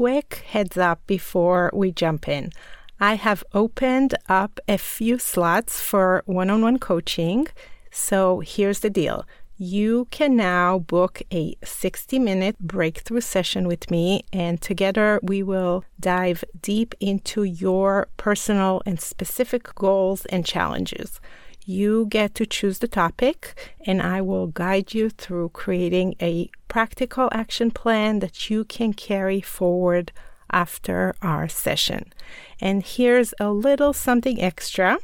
quick heads up before we jump in. I have opened up a few slots for one on one coaching. So here's the deal you can now book a 60 minute breakthrough session with me, and together we will dive deep into your personal and specific goals and challenges. You get to choose the topic, and I will guide you through creating a practical action plan that you can carry forward after our session. And here's a little something extra.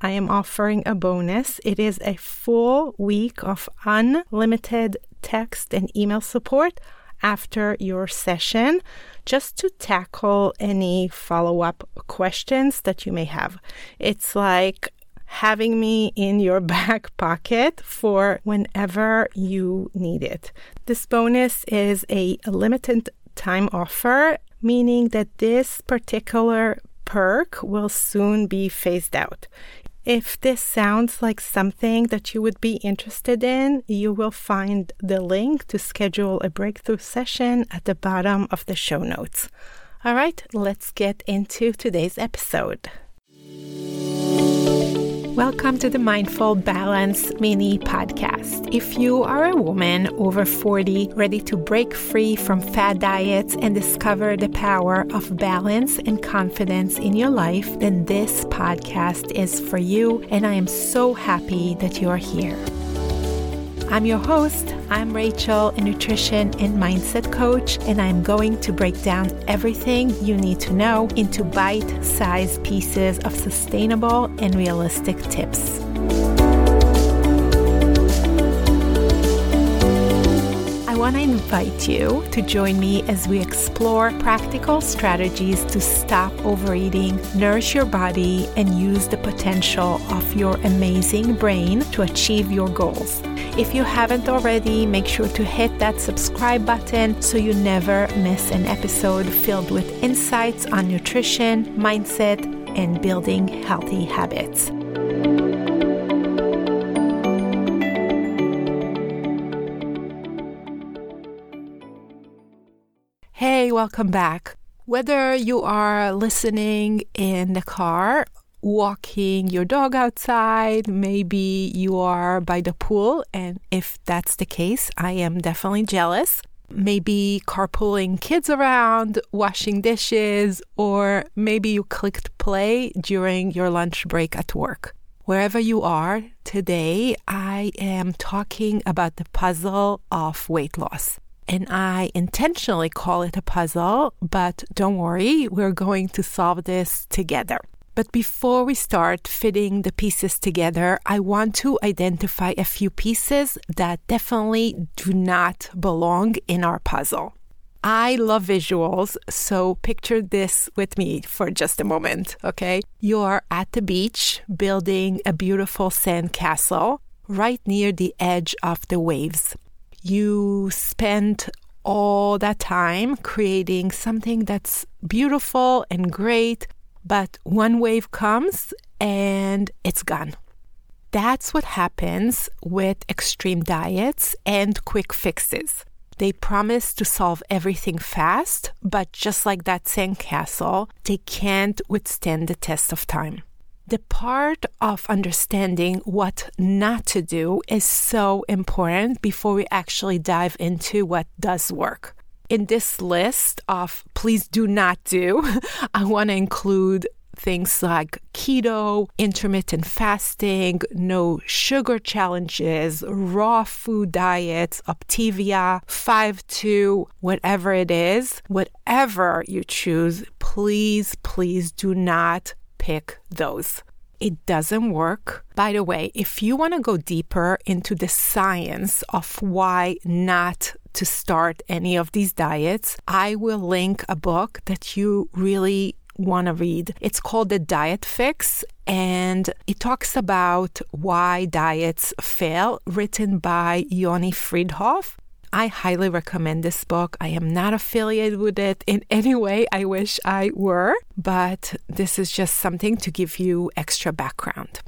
I am offering a bonus. It is a full week of unlimited text and email support after your session just to tackle any follow up questions that you may have. It's like having me in your back pocket for whenever you need it. This bonus is a limited time offer, meaning that this particular perk will soon be phased out. If this sounds like something that you would be interested in, you will find the link to schedule a breakthrough session at the bottom of the show notes. All right, let's get into today's episode. Welcome to the Mindful Balance mini podcast. If you are a woman over 40 ready to break free from fad diets and discover the power of balance and confidence in your life, then this podcast is for you. And I am so happy that you are here. I'm your host. I'm Rachel, a nutrition and mindset coach, and I'm going to break down everything you need to know into bite sized pieces of sustainable and realistic tips. Want to invite you to join me as we explore practical strategies to stop overeating, nourish your body, and use the potential of your amazing brain to achieve your goals. If you haven't already, make sure to hit that subscribe button so you never miss an episode filled with insights on nutrition, mindset, and building healthy habits. Hey, welcome back. Whether you are listening in the car walking your dog outside. Maybe you are by the pool. And if that's the case, I am definitely jealous. Maybe carpooling kids around, washing dishes, or maybe you clicked play during your lunch break at work. Wherever you are today, I am talking about the puzzle of weight loss. And I intentionally call it a puzzle, but don't worry, we're going to solve this together. But before we start fitting the pieces together, I want to identify a few pieces that definitely do not belong in our puzzle. I love visuals, so picture this with me for just a moment, okay? You're at the beach building a beautiful sand castle right near the edge of the waves. You spend all that time creating something that's beautiful and great, but one wave comes and it's gone. That's what happens with extreme diets and quick fixes. They promise to solve everything fast, but just like that sandcastle, they can't withstand the test of time. The part of understanding what not to do is so important before we actually dive into what does work. In this list of please do not do, I want to include things like keto, intermittent fasting, no sugar challenges, raw food diets, Optavia, 5 2, whatever it is, whatever you choose, please, please do not pick those. It doesn't work. By the way, if you want to go deeper into the science of why not to start any of these diets, I will link a book that you really want to read. It's called The Diet Fix and it talks about why diets fail, written by Yoni Freedhoff. I highly recommend this book. I am not affiliated with it in any way. I wish I were, but this is just something to give you extra background.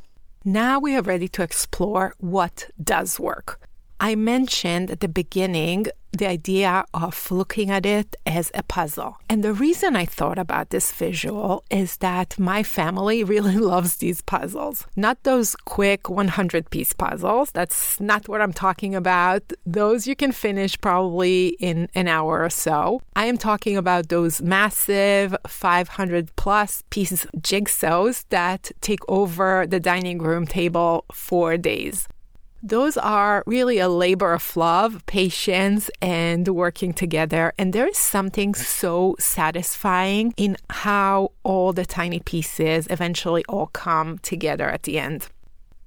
Now we are ready to explore what does work. I mentioned at the beginning the idea of looking at it as a puzzle. And the reason I thought about this visual is that my family really loves these puzzles. Not those quick 100 piece puzzles. That's not what I'm talking about. Those you can finish probably in an hour or so. I am talking about those massive 500 plus piece jigsaws that take over the dining room table for days. Those are really a labor of love, patience, and working together. And there is something so satisfying in how all the tiny pieces eventually all come together at the end.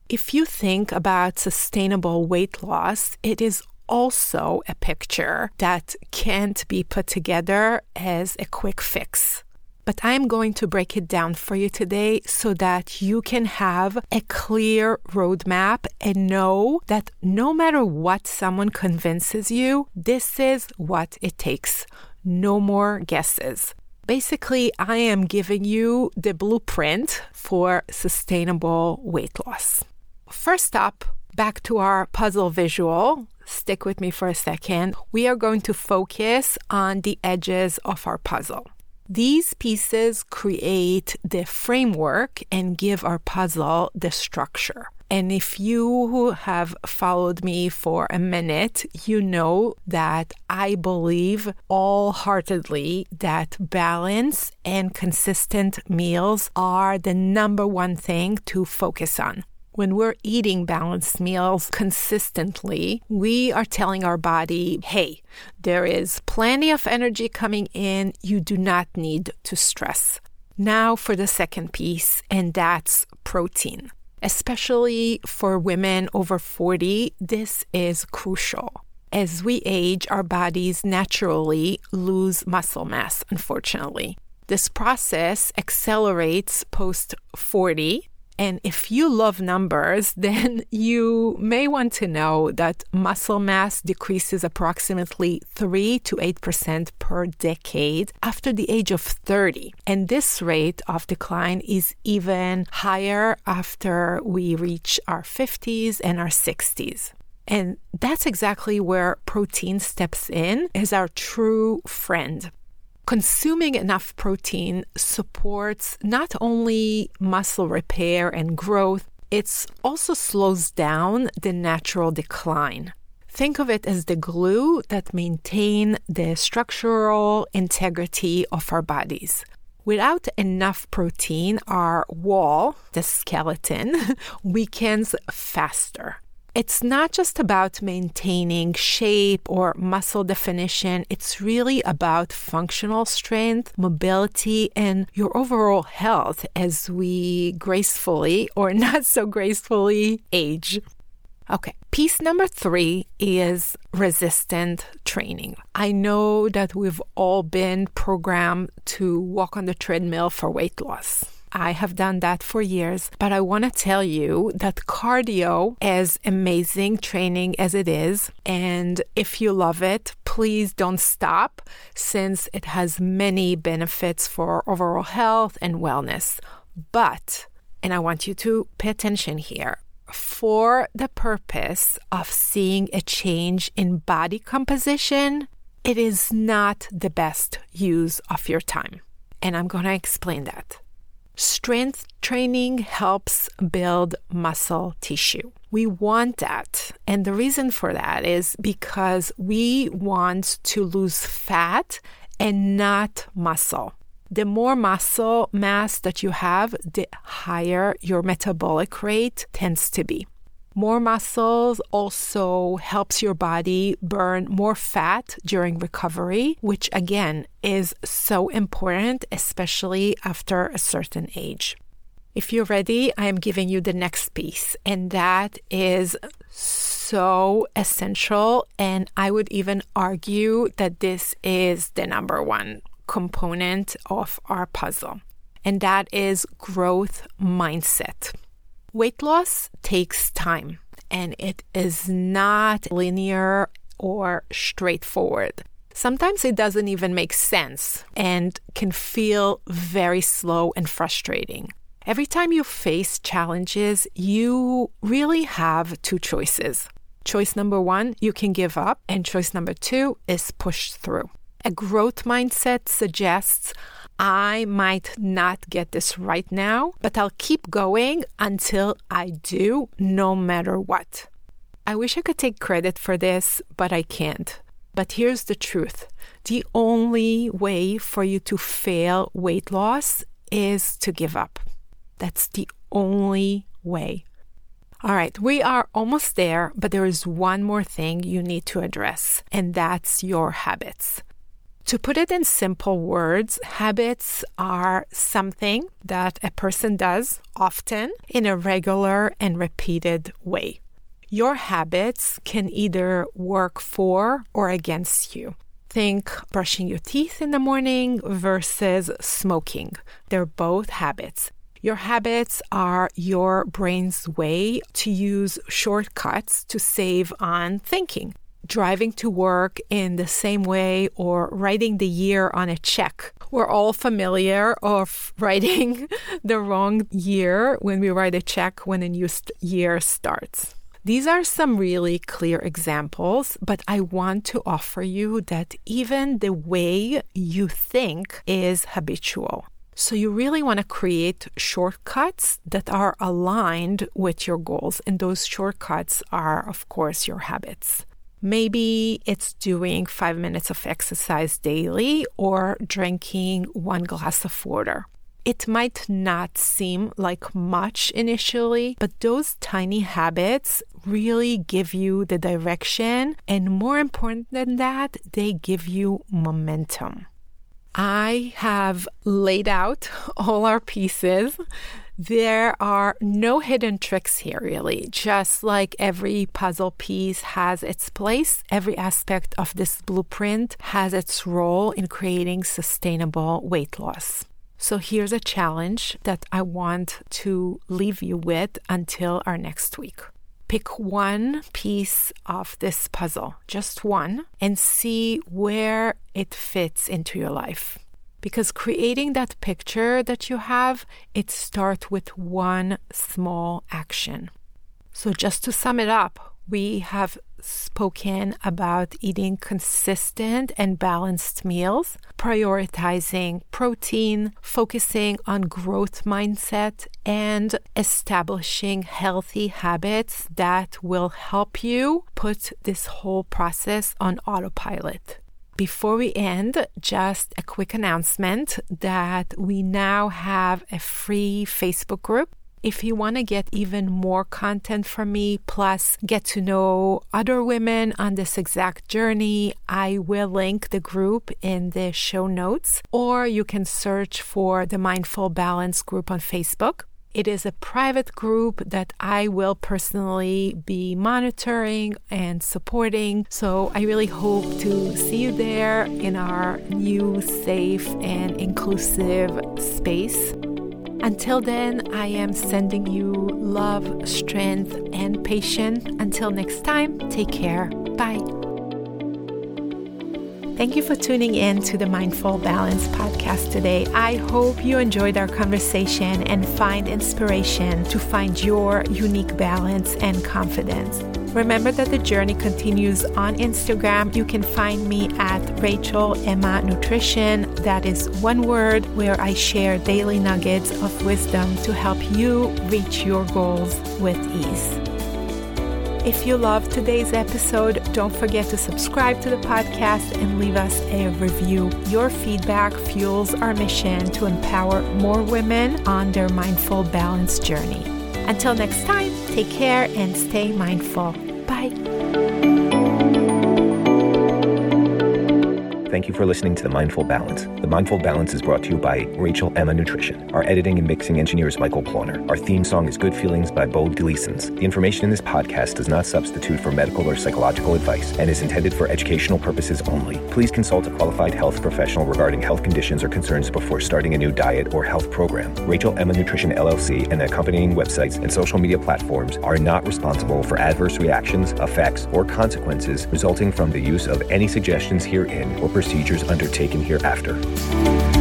If you think about sustainable weight loss, it is also a picture that can't be put together as a quick fix but I'm going to break it down for you today so that you can have a clear roadmap and know that no matter what someone convinces you, this is what it takes. No more guesses. Basically, I am giving you the blueprint for sustainable weight loss. First up, back to our puzzle visual. Stick with me for a second. We are going to focus on the edges of our puzzle. These pieces create the framework and give our puzzle the structure. And if you have followed me for a minute, you know that I believe wholeheartedly that balance and consistent meals are the number one thing to focus on. When we're eating balanced meals consistently, we are telling our body, hey, there is plenty of energy coming in. You do not need to stress. Now for the second piece, and that's protein. Especially for women over 40, this is crucial. As we age, our bodies naturally lose muscle mass, unfortunately. This process accelerates post 40 and if you love numbers, then you may want to know that muscle mass decreases approximately 3 to 8% per decade after the age of 30. And this rate of decline is even higher after we reach our 50s and our 60s. And that's exactly where protein steps in as our true friend consuming enough protein supports not only muscle repair and growth, it also slows down the natural decline. Think of it as the glue that maintain the structural integrity of our bodies. Without enough protein, our wall, the skeleton, weakens faster. It's not just about maintaining shape or muscle definition, it's really about functional strength, mobility, and your overall health as we gracefully or not so gracefully age. Okay, piece number three is resistant training. I know that we've all been programmed to walk on the treadmill for weight loss. I have done that for years, but I want to tell you that cardio, as amazing training as it is, and if you love it, please don't stop since it has many benefits for overall health and wellness. But, and I want you to pay attention here, for the purpose of seeing a change in body composition, it is not the best use of your time. And I'm going to explain that. Strength training helps build muscle tissue. We want that. And the reason for that is because we want to lose fat and not muscle. The more muscle mass that you have, the higher your metabolic rate tends to be. More muscles also helps your body burn more fat during recovery, which again is so important, especially after a certain age. If you're ready, I am giving you the next piece, and that is so essential. And I would even argue that this is the number one component of our puzzle, and that is growth mindset. Weight loss takes time and it is not linear or straightforward. Sometimes it doesn't even make sense and can feel very slow and frustrating. Every time you face challenges, you really have two choices. Choice number one, you can give up. And choice number two is push through. A growth mindset suggests I might not get this right now, but I'll keep going until I do, no matter what. I wish I could take credit for this, but I can't. But here's the truth the only way for you to fail weight loss is to give up. That's the only way. All right, we are almost there, but there is one more thing you need to address, and that's your habits. To put it in simple words, habits are something that a person does often in a regular and repeated way. Your habits can either work for or against you. Think brushing your teeth in the morning versus smoking. They're both habits. Your habits are your brain's way to use shortcuts to save on thinking driving to work in the same way or writing the year on a check. We're all familiar of writing the wrong year when we write a check when a new year starts. These are some really clear examples, but I want to offer you that even the way you think is habitual. So, you really want to create shortcuts that are aligned with your goals. And those shortcuts are, of course, your habits. Maybe it's doing five minutes of exercise daily or drinking one glass of water. It might not seem like much initially, but those tiny habits really give you the direction. And more important than that, they give you momentum. I have laid out all our pieces there are no hidden tricks here, really. Just like every puzzle piece has its place, every aspect of this blueprint has its role in creating sustainable weight loss. So here's a challenge that I want to leave you with until our next week. Pick one piece of this puzzle, just one, and see where it fits into your life because creating that picture that you have, it starts with one small action. So, just to sum it up, we have spoken about eating consistent and balanced meals, prioritizing protein, focusing on growth mindset, and establishing healthy habits that will help you put this whole process on autopilot. Before we end, just a quick announcement that we now have a free Facebook group. If you want to get even more content from me, plus get to know other women on this exact journey, I will link the group in the show notes, or you can search for the Mindful Balance group on Facebook. It is a private group that I will personally be monitoring and supporting. So I really hope to see you there in our new, safe, and inclusive space. Until then, I am sending you love, strength, and patience. Until next time, take care. Bye. Thank you for tuning in to the Mindful Balance podcast today. I hope you enjoyed our conversation and find inspiration to find your unique balance and confidence. Remember that the journey continues on Instagram. You can find me at Rachel Emma Nutrition. That is one word where I share daily nuggets of wisdom to help you reach your goals with ease. If you loved today's episode, don't forget to subscribe to the podcast and leave us a review. Your feedback fuels our mission to empower more women on their mindful balance journey. Until next time, take care and stay mindful. Bye. Thank you for listening to The Mindful Balance. The Mindful Balance is brought to you by Rachel Emma Nutrition. Our editing and mixing engineer is Michael Ploner. Our theme song is Good Feelings by Bo Delisons. The information in this podcast does not substitute for medical or psychological advice and is intended for educational purposes only. Please consult a qualified health professional regarding health conditions or concerns before starting a new diet or health program. Rachel Emma Nutrition LLC and the accompanying websites and social media platforms are not responsible for adverse reactions, effects, or consequences resulting from the use of any suggestions herein or procedures undertaken hereafter.